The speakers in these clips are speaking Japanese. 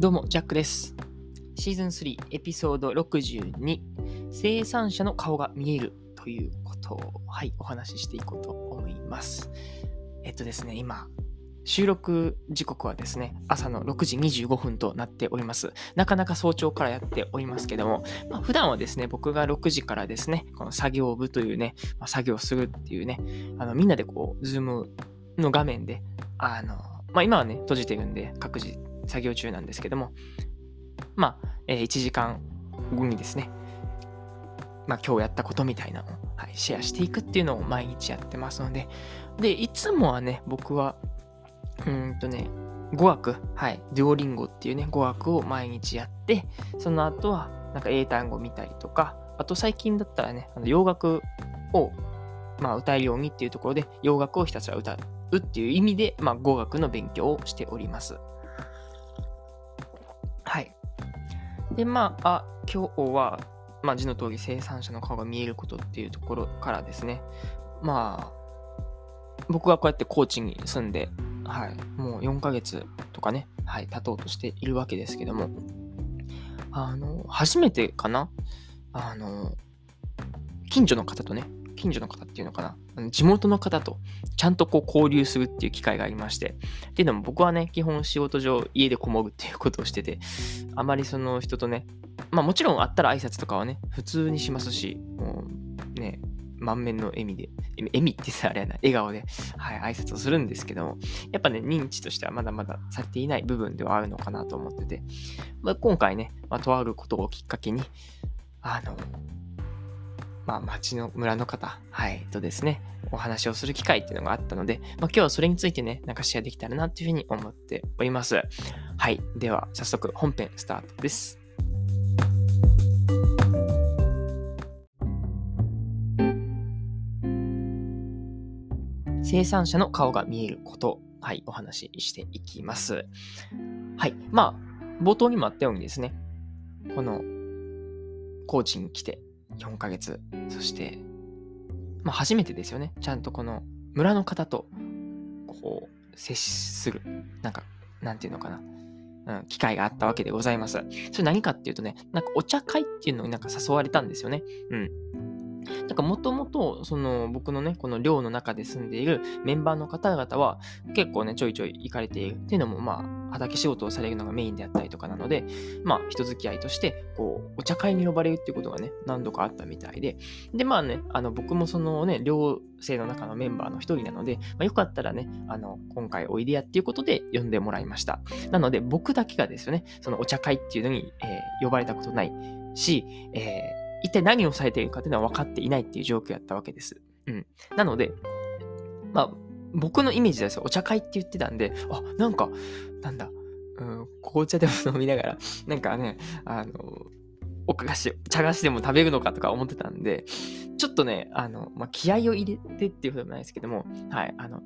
どうも、ジャックです。シーズン3エピソード62生産者の顔が見えるということを、はい、お話ししていこうと思います。えっとですね、今、収録時刻はですね、朝の6時25分となっております。なかなか早朝からやっておりますけども、まあ、普段はですね、僕が6時からですね、この作業部というね、まあ、作業するっていうね、あのみんなでこう、ズームの画面で、あの、まあ、今はね、閉じてるんで、各自作業中なんですけども、まあ、えー1時間後にですね、まあ、今日やったことみたいなのを、はい、シェアしていくっていうのを毎日やってますので、で、いつもはね、僕は、うんとね、語学、はい、デュオリンゴっていうね、語学を毎日やって、その後は、なんか英単語見たりとか、あと最近だったらね、あの洋楽を、まあ、歌えるようにっていうところで、洋楽をひたすら歌うっていう意味で、まあ、語学の勉強をしております。で、まあ、今日は、まあ、字の通り生産者の顔が見えることっていうところからですね、まあ、僕はこうやって高知に住んで、はい、もう4ヶ月とかね、はい、経とうとしているわけですけども、あの、初めてかな？あの、近所の方とね、近所の方っていうのかな？地元の方とちゃんとこう交流するっていう機会がありまして、っていうのも僕はね、基本仕事上家でこもるっていうことをしてて、あまりその人とね、まあもちろん会ったら挨拶とかはね、普通にしますし、もうね、満面の笑みで、笑みって言ったらあれやな、笑顔で、はい、挨拶をするんですけども、やっぱね、認知としてはまだまだされていない部分ではあるのかなと思ってて、まあ、今回ね、まあ、とあることをきっかけに、あの、まあ、町の村の方、はい、とですね、お話をする機会っていうのがあったので、まあ、今日はそれについてね、なんかシェアできたらなっていうふうに思っております。はい、では早速本編スタートです。生産者の顔が見えること、はい、お話ししていきます。はい、まあ、冒頭にもあったようにですね、この高知に来て4ヶ月、そして、まあ、初めてですよね。ちゃんとこの村の方と、こう、接する、なんか、なんていうのかな。うん、機会があったわけでございます。それ何かっていうとね、なんかお茶会っていうのになんか誘われたんですよね。うん。なんかもともと、その僕のね、この寮の中で住んでいるメンバーの方々は結構ね、ちょいちょい行かれているっていうのも、まあ、畑仕事をされるのがメインであったりとかなので、まあ、人付き合いとして、こう、お茶会に呼ばれるっていうことがね、何度かあったみたいで、で、まあね、あの、僕もそのね、寮生の中のメンバーの一人なので、まあ、よかったらね、あの、今回おいでやっていうことで呼んでもらいました。なので、僕だけがですよね、そのお茶会っていうのに、えー呼ばれたことないし、えー一体何をされているかっていうのは分かっていないっていう状況やったわけです。うん。なので、まあ、僕のイメージですよ。お茶会って言ってたんで、あ、なんか、なんだ、うん、紅茶でも飲みながら、なんかね、あの、お菓子、茶菓子でも食べるのかとか思ってたんで、ちょっとね、あの、まあ、気合を入れてっていうことでもないですけども、はい、あの、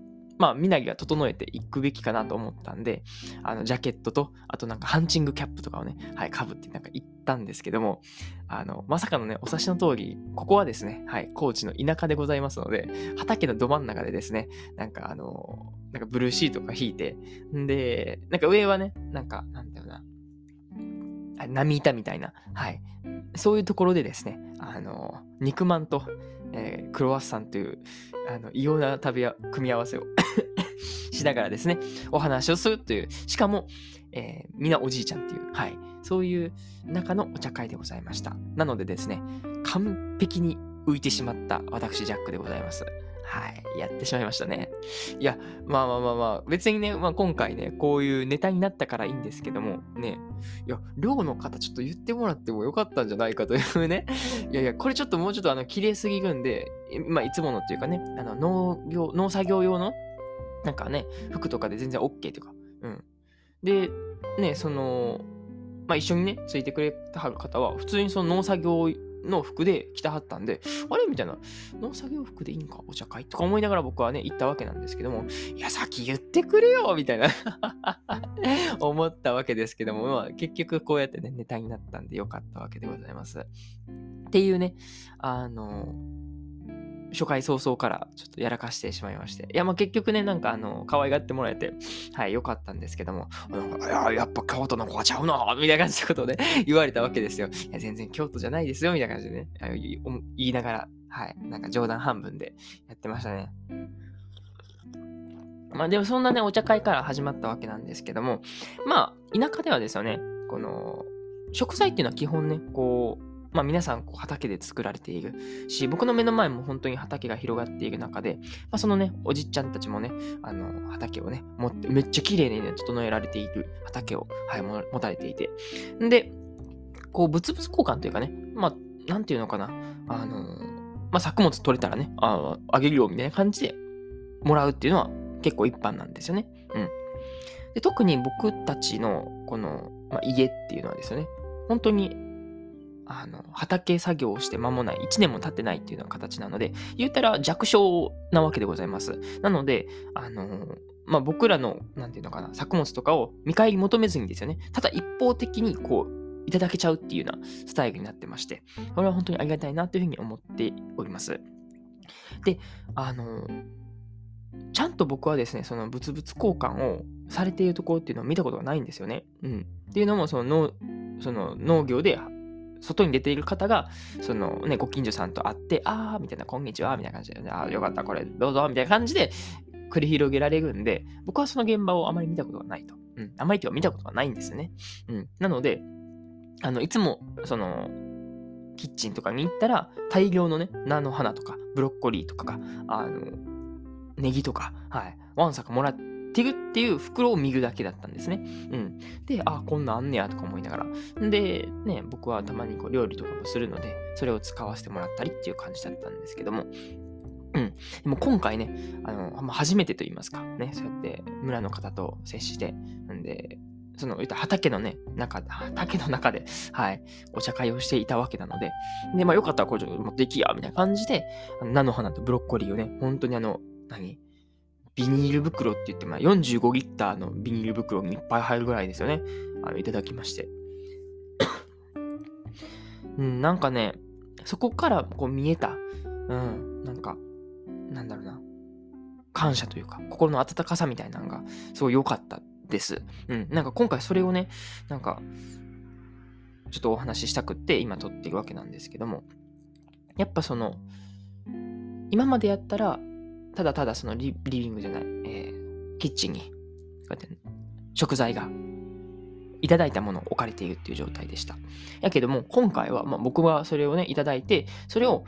まあ、身なりは整えていくべきかなと思ったんで、あの、ジャケットと、あとなんかハンチングキャップとかをね、はい、かぶってなんか行ったんですけども、あの、まさかのね、お察しの通り、ここはですね、はい、高知の田舎でございますので、畑のど真ん中でですね、なんかあの、なんかブルーシートが引いて、んで、なんか上はね、なんか、なんだよな、波板みたいな、はい、そういうところでですね、あの、肉まんと、えークロワッサンという、あの、異様な食べや、組み合わせをしながらですね、お話をするという、しかも、えーみんなおじいちゃんっていう、はい、そういう中のお茶会でございました。なのでですね、完璧に浮いてしまった私、ジャックでございます。はい、やってしまいましたね。いや、まあまあまあまあ、別にね、まあ、今回ね、こういうネタになったからいいんですけども、ね、いや、寮の方ちょっと言ってもらってもよかったんじゃないかというね、いやいや、これちょっともうちょっとあの、綺麗すぎるんで、えまあ、いつものっていうかね、あの、農業、農作業用の、なんかね、服とかで全然 OK とか、うん。で、ね、その、まあ、一緒にね、ついてくれたはる方は、普通にその農作業の服で着たはったんで、あれ？みたいな、農作業服でいいんか？お茶会？とか思いながら僕はね、行ったわけなんですけども、いや、先言ってくれよ！みたいな。思ったわけですけども、まあ、結局こうやってね、ネタになったんでよかったわけでございます。っていうね、あの、初回早々からちょっとやらかしてしまいまして。いや、まあ結局ね、なんかあの、可愛がってもらえて、はい、よかったんですけども、いや、やっぱ京都の子はちゃうな、みたいな感じのことをね、言われたわけですよ。いや、全然京都じゃないですよ、みたいな感じでね、言いながら、はい、なんか冗談半分でやってましたね。まあでもそんなね、お茶会から始まったわけなんですけども、まあ、田舎ではですよね、この、食材っていうのは基本ね、こう、まあ、皆さんこう畑で作られているし、僕の目の前も本当に畑が広がっている中で、まあ、そのね、おじっちゃんたちもね、あの、畑をね、持って、めっちゃ綺麗にね、整えられている畑を、はい、持たれていて。で、こう、物々交換というかね、まあ、なんていうのかな、あの、まあ、作物取れたらね、ああげるよみたいな感じでもらうっていうのは結構一般なんですよね。うん。で特に僕たちのこの、まあ、家っていうのはですね、本当にあの、畑作業をして間もない、1年も経ってないっていうような形なので、言ったら弱小なわけでございます。なので、あのまあ、僕らの、なんていうのかな、作物とかを見返り求めずにですよね、ただ一方的にこう、いただけちゃうっていうようなスタイルになってまして、これは本当にありがたいなというふうに思っております。で、あのちゃんと僕はですね、その物々交換をされているところっていうのを見たことがないんですよね。うん。っていうのも、その農その農業で外に出ている方が、そのね、ご近所さんと会って、あーみたいな、こんにちはみたいな感じで、ね、あーよかった、これどうぞみたいな感じで繰り広げられるんで、僕はその現場をあまり見たことがないと。うん、あまりとは見たことがないんですよね。うん。なので、あの、いつも、その、キッチンとかに行ったら、大量のね、菜の花とか、ブロッコリーとかが、あの、ネギとか、はい、ワンサカもらって、ってるっていう袋を見るだけだったんですね。うん。で、あ、こんなんあんねやとか思いながら。で、ね、僕はたまにこう料理とかもするので、それを使わせてもらったりっていう感じだったんですけども。うん。でも今回ね、あの、初めてと言いますか、ね、そうやって村の方と接して、んで、その、畑のね、中、畑の中で、はい、お茶会をしていたわけなので、で、まあよかったらこれ持っていきや、みたいな感じで、菜の花とブロッコリーをね、本当にあの、何？ビニール袋って言って、まあ、45リッターのビニール袋にいっぱい入るぐらいですよね。あのいただきまして。うん、なんかね、そこからこう見えた、うん、なんか、なんだろうな、感謝というか、心の温かさみたいなのが、すごい良かったです。うん、なんか今回それをね、なんか、ちょっとお話ししたくって、今撮ってるわけなんですけども、やっぱその、今までやったら、ただただそのリビングじゃない、えー、キッチンに、こうやって、食材がいただいたものを置かれているっていう状態でした。やけども、今回は、まあ、僕はそれをね、いただいて、それを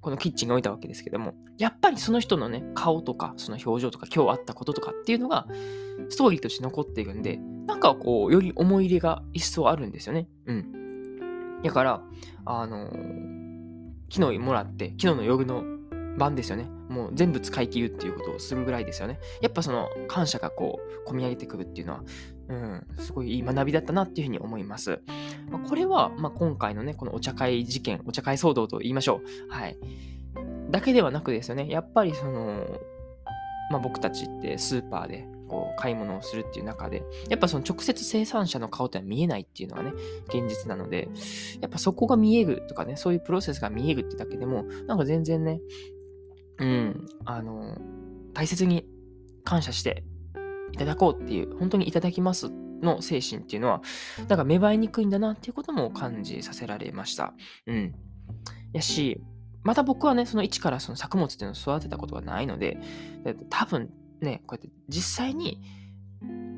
このキッチンに置いたわけですけども、やっぱりその人のね、顔とか、その表情とか、今日あったこととかっていうのが、ストーリーとして残っているんで、なんかこう、より思い入れが一層あるんですよね。うん。だから、あのー、昨日もらって、昨日の夜の晩ですよね。もう全部使い切るっていうことをするぐらいですよね。やっぱその感謝がこう、込み上げてくるっていうのは、うん、すごいいい学びだったなっていうふうに思います。まあ、これは、まあ、今回のね、このお茶会事件、お茶会騒動と言いましょう。はい。だけではなくですよね、やっぱりその、まあ、僕たちってスーパーでこう買い物をするっていう中で、やっぱその直接生産者の顔って見えないっていうのがね、現実なので、やっぱそこが見えるとかね、そういうプロセスが見えるってだけでも、なんか全然ね、うん、あの、大切に感謝していただこうっていう、本当にいただきますの精神っていうのは、なんか芽生えにくいんだなっていうことも感じさせられました。うん。やし、また僕はね、その一からその作物っていうのを育てたことがないので、多分ね、こうやって実際に、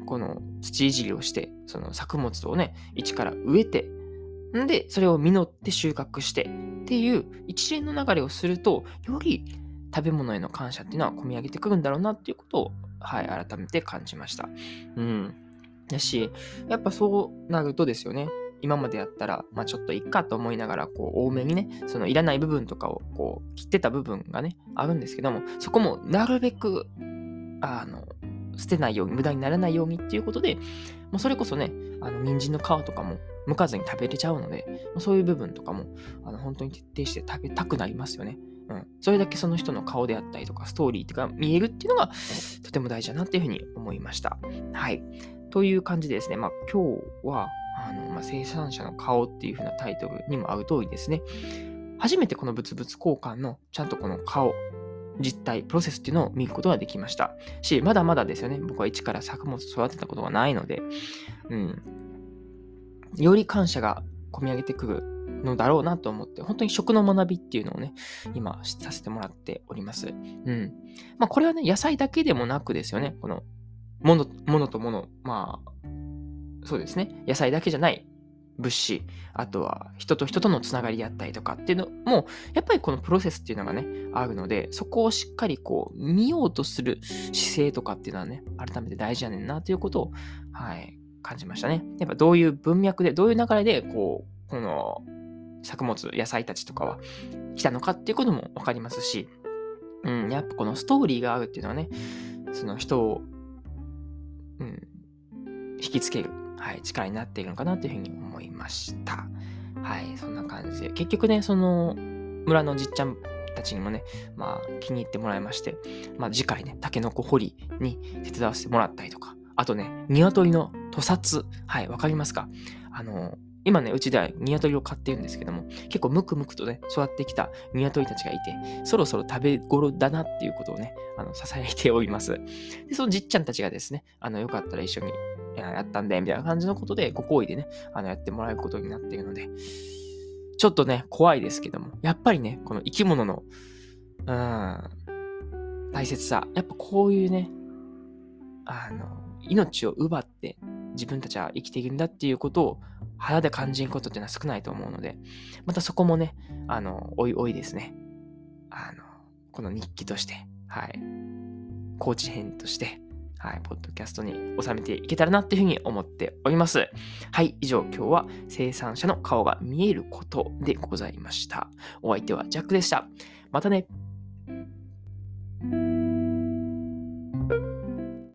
この土いじりをして、その作物をね、一から植えて、んで、それを実って収穫してっていう一連の流れをすると、より食べ物への感謝っていうのは込み上げてくるんだろうなっていうことを、はい、改めて感じました。うん。だし、やっぱそうなるとですよね。今までやったら、まあ、ちょっといっかと思いながら、こう、多めにね、そのいらない部分とかを、こう、切ってた部分がね、あるんですけども、そこもなるべく、あの、捨てないように、無駄にならないようにっていうことで、もうそれこそね、あの、人参の皮とかも、剥かずに食べれちゃうので、そういう部分とかも、あの、本当に徹底して食べたくなりますよね。うん、それだけその人の顔であったりとか、ストーリーとか見えるっていうのが、とても大事だなっていうふうに思いました。はい。という感じでですね、まあ、今日は、あのまあ、生産者の顔っていう風なタイトルにも合う通りですね、初めてこの物々交換のちゃんとこの顔、実態、プロセスっていうのを見ることができましたし、まだまだですよね。僕は一から作物育てたことがないので、うん。より感謝が込み上げてくるのだろうなと思って、本当に食の学びっていうのをね、今させてもらっております。うん。まあこれはね、野菜だけでもなくですよね。この、もの、ものともの、まあ、そうですね。野菜だけじゃない物資、あとは人と人とのつながりであったりとかっていうのも、やっぱりこのプロセスっていうのがね、あるので、そこをしっかりこう、見ようとする姿勢とかっていうのはね、改めて大事やねんなということを、はい、感じましたね。やっぱどういう文脈で、どういう流れで、こう、この作物、野菜たちとかは来たのかっていうこともわかりますし、うん、やっぱこのストーリーが合うっていうのはね、その人を、うん、引きつけるはい、力になっているのかなというふうに思いました。はい、そんな感じで。結局ね、その村のじっちゃんたちにもね、まあ気に入ってもらいまして、まあ次回ね、タケノコ掘りに手伝わせてもらったりとか、あとね、鶏の屠殺。はい、わかりますか？あの、今ね、うちでは鶏を飼ってるんですけども、結構ムクムクとね、育ってきた鶏たちがいて、そろそろ食べ頃だなっていうことをね、あの、支えております。で、そのじっちゃんたちがですね、あの、よかったら一緒にやったんで、みたいな感じのことで、ご好意でね、あの、やってもらえることになっているので、ちょっとね、怖いですけども、やっぱりね、この生き物の、うん、大切さ、やっぱこういうね、あの、命を奪って自分たちは生きているんだっていうことを肌で感じることっていうのは少ないと思うので、またそこもね、あの、おいおいですね、あの、この日記として、はい、高知編として、はい、ポッドキャストに収めていけたらなっていうふうに思っております。はい、以上今日は生産者の顔が見えることでございました。お相手はジャックでした。またね。